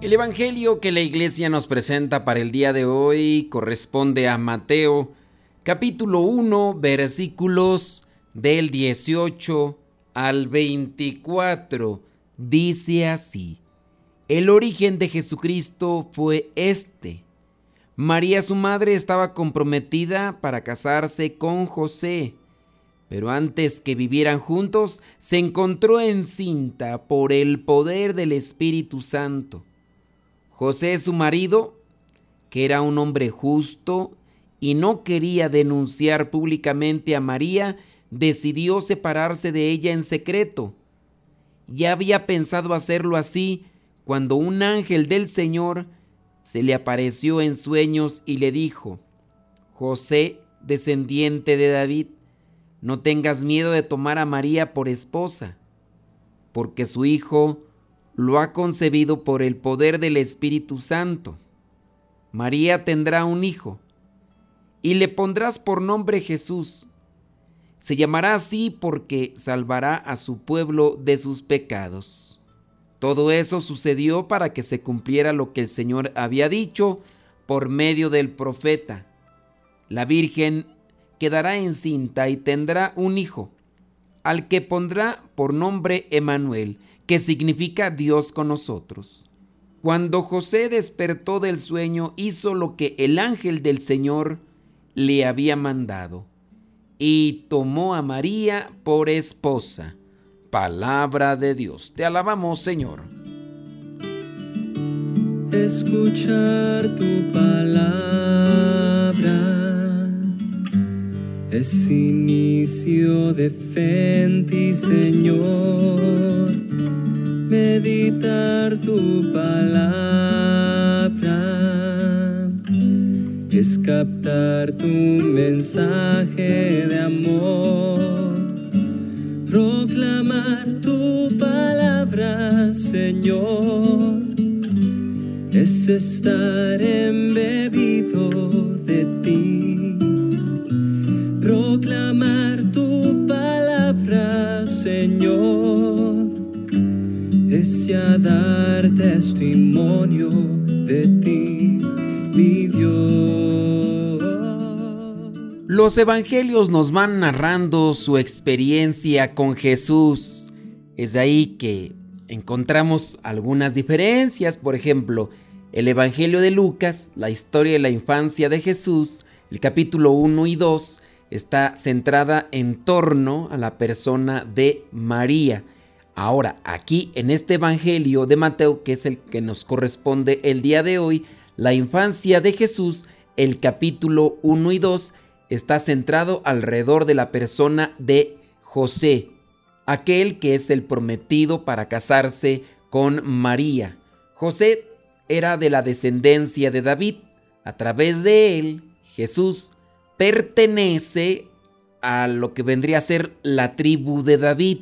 El Evangelio que la iglesia nos presenta para el día de hoy corresponde a Mateo capítulo 1 versículos del 18 al 24. Dice así, el origen de Jesucristo fue este. María su madre estaba comprometida para casarse con José, pero antes que vivieran juntos se encontró encinta por el poder del Espíritu Santo. José, su marido, que era un hombre justo y no quería denunciar públicamente a María, decidió separarse de ella en secreto. Ya había pensado hacerlo así cuando un ángel del Señor se le apareció en sueños y le dijo, José, descendiente de David, no tengas miedo de tomar a María por esposa, porque su hijo lo ha concebido por el poder del Espíritu Santo. María tendrá un hijo y le pondrás por nombre Jesús. Se llamará así porque salvará a su pueblo de sus pecados. Todo eso sucedió para que se cumpliera lo que el Señor había dicho por medio del profeta. La Virgen quedará encinta y tendrá un hijo, al que pondrá por nombre Emanuel que significa Dios con nosotros. Cuando José despertó del sueño, hizo lo que el ángel del Señor le había mandado y tomó a María por esposa. Palabra de Dios. Te alabamos, Señor. Escuchar tu palabra es inicio de fe en ti, Señor. Meditar tu palabra es captar tu mensaje de amor, proclamar tu palabra, Señor, es estar embebido testimonio de ti, mi Dios. Los evangelios nos van narrando su experiencia con Jesús. Es ahí que encontramos algunas diferencias. Por ejemplo, el Evangelio de Lucas, la historia de la infancia de Jesús, el capítulo 1 y 2, está centrada en torno a la persona de María. Ahora, aquí en este Evangelio de Mateo, que es el que nos corresponde el día de hoy, la infancia de Jesús, el capítulo 1 y 2, está centrado alrededor de la persona de José, aquel que es el prometido para casarse con María. José era de la descendencia de David. A través de él, Jesús pertenece a lo que vendría a ser la tribu de David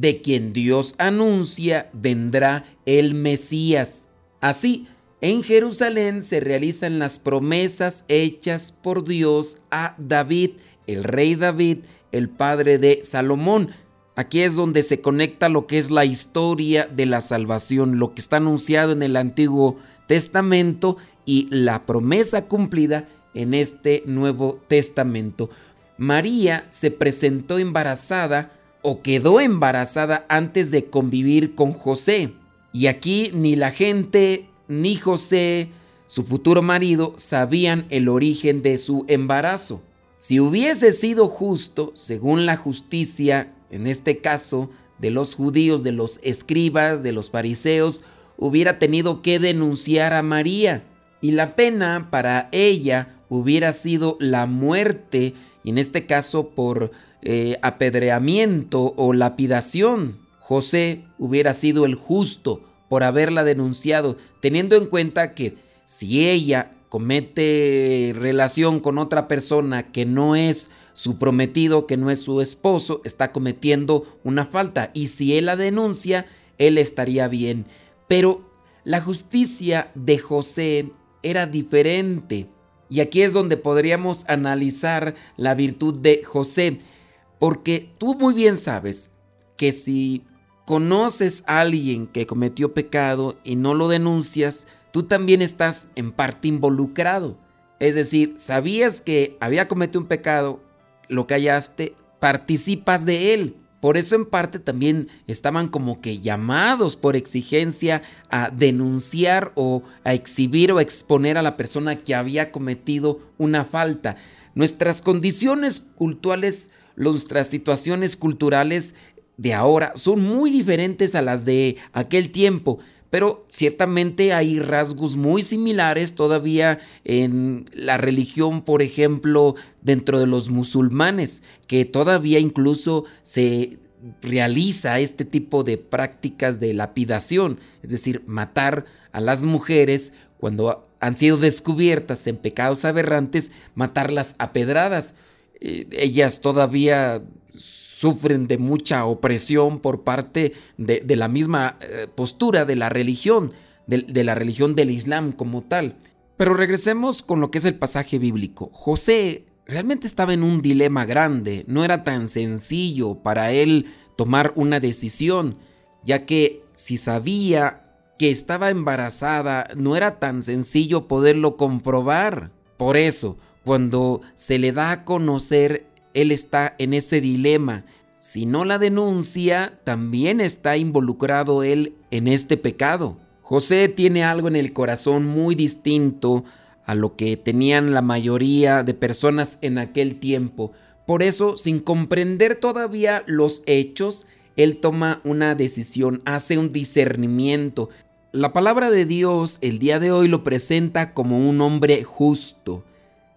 de quien Dios anuncia vendrá el Mesías. Así, en Jerusalén se realizan las promesas hechas por Dios a David, el rey David, el padre de Salomón. Aquí es donde se conecta lo que es la historia de la salvación, lo que está anunciado en el Antiguo Testamento y la promesa cumplida en este Nuevo Testamento. María se presentó embarazada o quedó embarazada antes de convivir con José. Y aquí ni la gente ni José, su futuro marido, sabían el origen de su embarazo. Si hubiese sido justo, según la justicia, en este caso, de los judíos, de los escribas, de los fariseos, hubiera tenido que denunciar a María. Y la pena para ella hubiera sido la muerte, en este caso por eh, apedreamiento o lapidación. José hubiera sido el justo por haberla denunciado, teniendo en cuenta que si ella comete relación con otra persona que no es su prometido, que no es su esposo, está cometiendo una falta. Y si él la denuncia, él estaría bien. Pero la justicia de José era diferente. Y aquí es donde podríamos analizar la virtud de José. Porque tú muy bien sabes que si conoces a alguien que cometió pecado y no lo denuncias, tú también estás en parte involucrado. Es decir, sabías que había cometido un pecado, lo callaste, participas de él. Por eso en parte también estaban como que llamados por exigencia a denunciar o a exhibir o exponer a la persona que había cometido una falta. Nuestras condiciones culturales, nuestras situaciones culturales de ahora son muy diferentes a las de aquel tiempo, pero ciertamente hay rasgos muy similares todavía en la religión, por ejemplo, dentro de los musulmanes, que todavía incluso se realiza este tipo de prácticas de lapidación, es decir, matar a las mujeres cuando han sido descubiertas en pecados aberrantes, matarlas a pedradas. Eh, ellas todavía sufren de mucha opresión por parte de, la misma eh, postura de la religión, de, la religión del Islam como tal. Pero regresemos con lo que es el pasaje bíblico. José realmente estaba en un dilema grande, no era tan sencillo para él tomar una decisión, ya que si sabía que estaba embarazada, no era tan sencillo poderlo comprobar. Por eso, cuando se le da a conocer él está en ese dilema. Si no la denuncia, también está involucrado él en este pecado. José tiene algo en el corazón muy distinto a lo que tenían la mayoría de personas en aquel tiempo. Por eso, sin comprender todavía los hechos, él toma una decisión, hace un discernimiento. La palabra de Dios el día de hoy lo presenta como un hombre justo.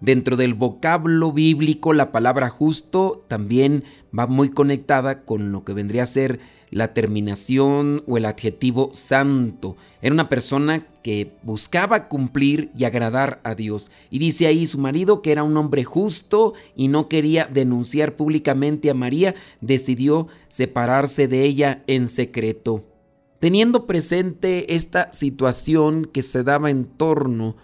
Dentro del vocablo bíblico, la palabra justo también va muy conectada con lo que vendría a ser la terminación o el adjetivo santo. Era una persona que buscaba cumplir y agradar a Dios. Y dice ahí su marido que era un hombre justo y no quería denunciar públicamente a María, decidió separarse de ella en secreto. Teniendo presente esta situación que se daba en torno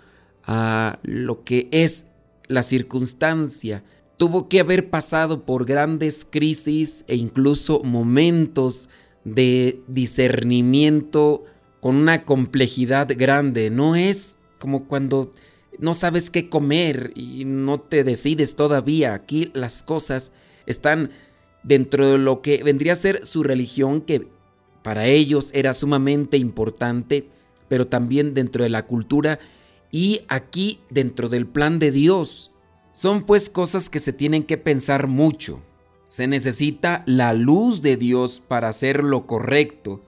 a lo que es la circunstancia tuvo que haber pasado por grandes crisis e incluso momentos de discernimiento con una complejidad grande. No es como cuando no sabes qué comer y no te decides todavía. Aquí las cosas están dentro de lo que vendría a ser su religión, que para ellos era sumamente importante, pero también dentro de la cultura y aquí dentro del plan de Dios. Son pues cosas que se tienen que pensar mucho. Se necesita la luz de Dios para hacer lo correcto.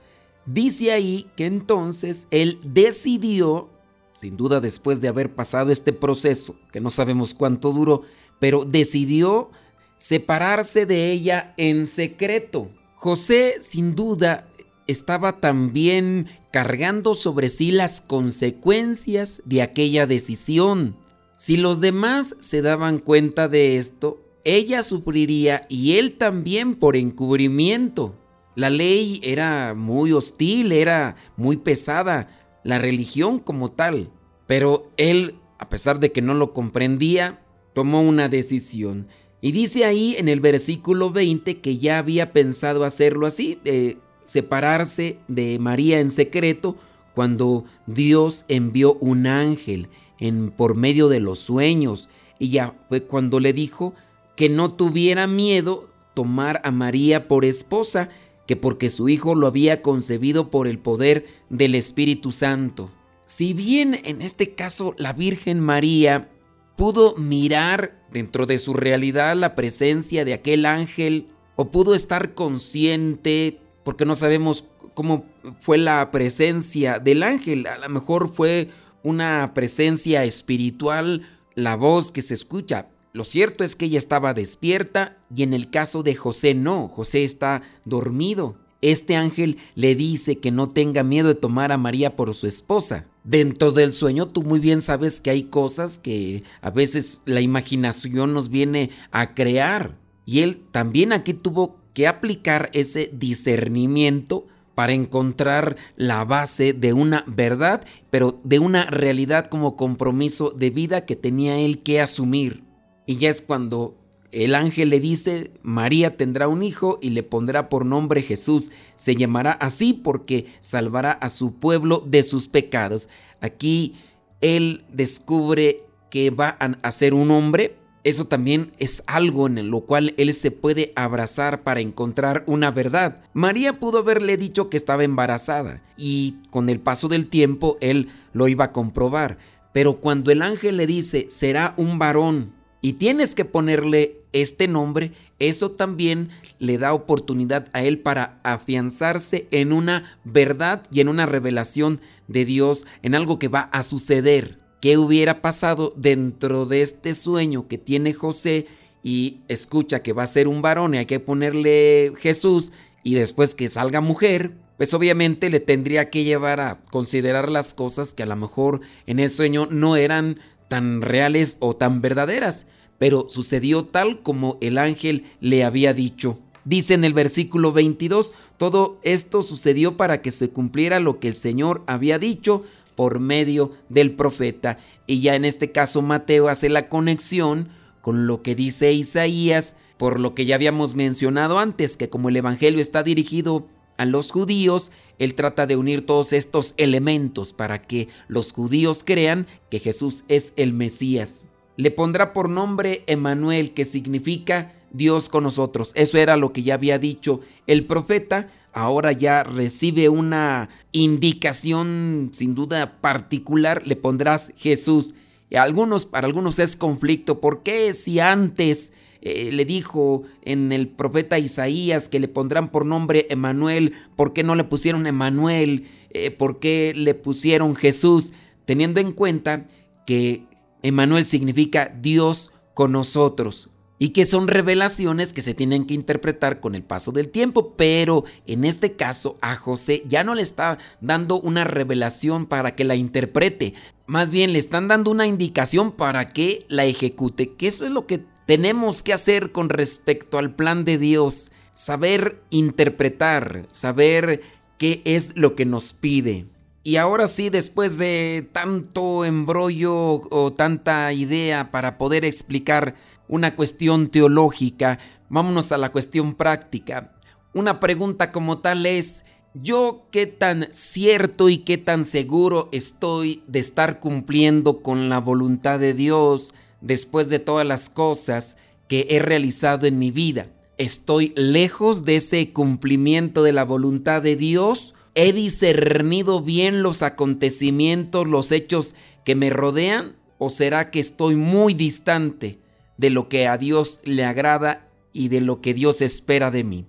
Dice ahí que entonces él decidió, sin duda después de haber pasado este proceso, que no sabemos cuánto duró, pero decidió separarse de ella en secreto. José sin duda estaba también cargando sobre sí las consecuencias de aquella decisión. Si los demás se daban cuenta de esto, ella sufriría y él también por encubrimiento. La ley era muy hostil, era muy pesada, la religión como tal. Pero él, a pesar de que no lo comprendía, tomó una decisión. Y dice ahí en el versículo 20 que ya había pensado hacerlo así, de separarse de María en secreto cuando Dios envió un ángel en, por medio de los sueños y ya fue cuando le dijo que no tuviera miedo tomar a María por esposa, que porque su hijo lo había concebido por el poder del Espíritu Santo. Si bien en este caso la Virgen María pudo mirar dentro de su realidad la presencia de aquel ángel o pudo estar consciente porque no sabemos cómo fue la presencia del ángel. A lo mejor fue una presencia espiritual, la voz que se escucha. Lo cierto es que ella estaba despierta y en el caso de José no, José está dormido. este ángel le dice que no tenga miedo de tomar a María por su esposa. Dentro del sueño tú muy bien sabes que hay cosas que a veces la imaginación nos viene a crear. Y él también aquí tuvo que aplicar ese discernimiento para encontrar la base de una verdad, pero de una realidad como compromiso de vida que tenía él que asumir. Y ya es cuando el ángel le dice, María tendrá un hijo y le pondrá por nombre Jesús. Se llamará así porque salvará a su pueblo de sus pecados. Aquí él descubre que va a ser un hombre. Eso también es algo en lo cual él se puede abrazar para encontrar una verdad. María pudo haberle dicho que estaba embarazada y con el paso del tiempo él lo iba a comprobar. Pero cuando el ángel le dice, será un varón y tienes que ponerle este nombre, eso también le da oportunidad a él para afianzarse en una verdad y en una revelación de Dios, en algo que va a suceder. ¿Qué hubiera pasado dentro de este sueño que tiene José y escucha que va a ser un varón y hay que ponerle Jesús y después que salga mujer? Pues obviamente le tendría que llevar a considerar las cosas que a lo mejor en el sueño no eran tan reales o tan verdaderas pero sucedió tal como el ángel le había dicho. Dice en el versículo 22, todo esto sucedió para que se cumpliera lo que el Señor había dicho por medio del profeta. Y ya en este caso Mateo hace la conexión con lo que dice Isaías, por lo que ya habíamos mencionado antes, que como el Evangelio está dirigido a los judíos, él trata de unir todos estos elementos para que los judíos crean que Jesús es el Mesías le pondrá por nombre Emanuel, que significa Dios con nosotros. Eso era lo que ya había dicho el profeta. Ahora ya recibe una indicación sin duda particular, le pondrás Jesús. Y algunos, para algunos es conflicto. ¿Por qué si antes eh, le dijo en el profeta Isaías que le pondrán por nombre Emanuel, ¿por qué no le pusieron Emanuel? Eh, ¿Por qué le pusieron Jesús? Teniendo en cuenta que Emanuel significa Dios con nosotros y que son revelaciones que se tienen que interpretar con el paso del tiempo, pero en este caso a José ya no le está dando una revelación para que la interprete, más bien le están dando una indicación para que la ejecute, que eso es lo que tenemos que hacer con respecto al plan de Dios, saber interpretar, saber qué es lo que nos pide. Y ahora sí, después de tanto embrollo o tanta idea para poder explicar una cuestión teológica, vámonos a la cuestión práctica. Una pregunta como tal es, ¿yo qué tan cierto y qué tan seguro estoy de estar cumpliendo con la voluntad de Dios después de todas las cosas que he realizado en mi vida? ¿Estoy lejos de ese cumplimiento de la voluntad de Dios? ¿He discernido bien los acontecimientos, los hechos que me rodean? ¿O será que estoy muy distante de lo que a Dios le agrada y de lo que Dios espera de mí?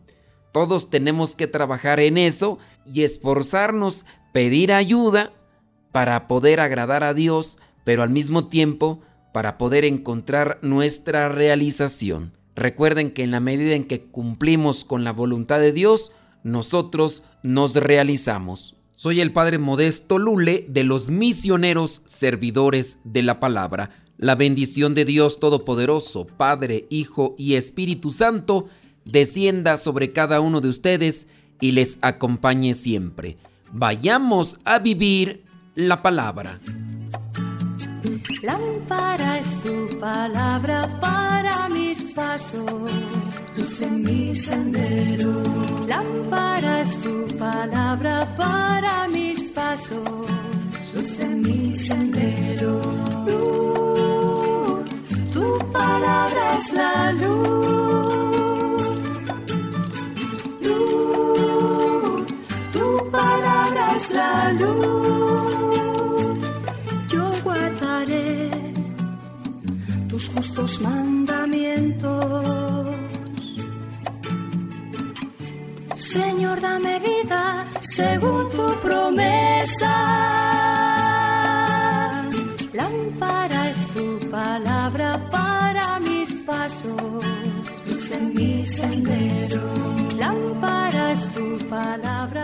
Todos tenemos que trabajar en eso y esforzarnos, pedir ayuda para poder agradar a Dios, pero al mismo tiempo para poder encontrar nuestra realización. Recuerden que en la medida en que cumplimos con la voluntad de Dios, nosotros nos realizamos. Soy el Padre Modesto Lule de los misioneros servidores de la palabra. La bendición de Dios Todopoderoso, Padre, Hijo y Espíritu Santo, descienda sobre cada uno de ustedes y les acompañe siempre. Vayamos a vivir la palabra. Lámpara tu palabra para mis pasos, luz en mi sendero. Lámpara tu palabra para mis pasos, luz en mi sendero. Es la luz. Luz, tu palabra es la luz. justos mandamientos. Señor, dame vida según tu promesa. Mi sendero. Lámpara es tu palabra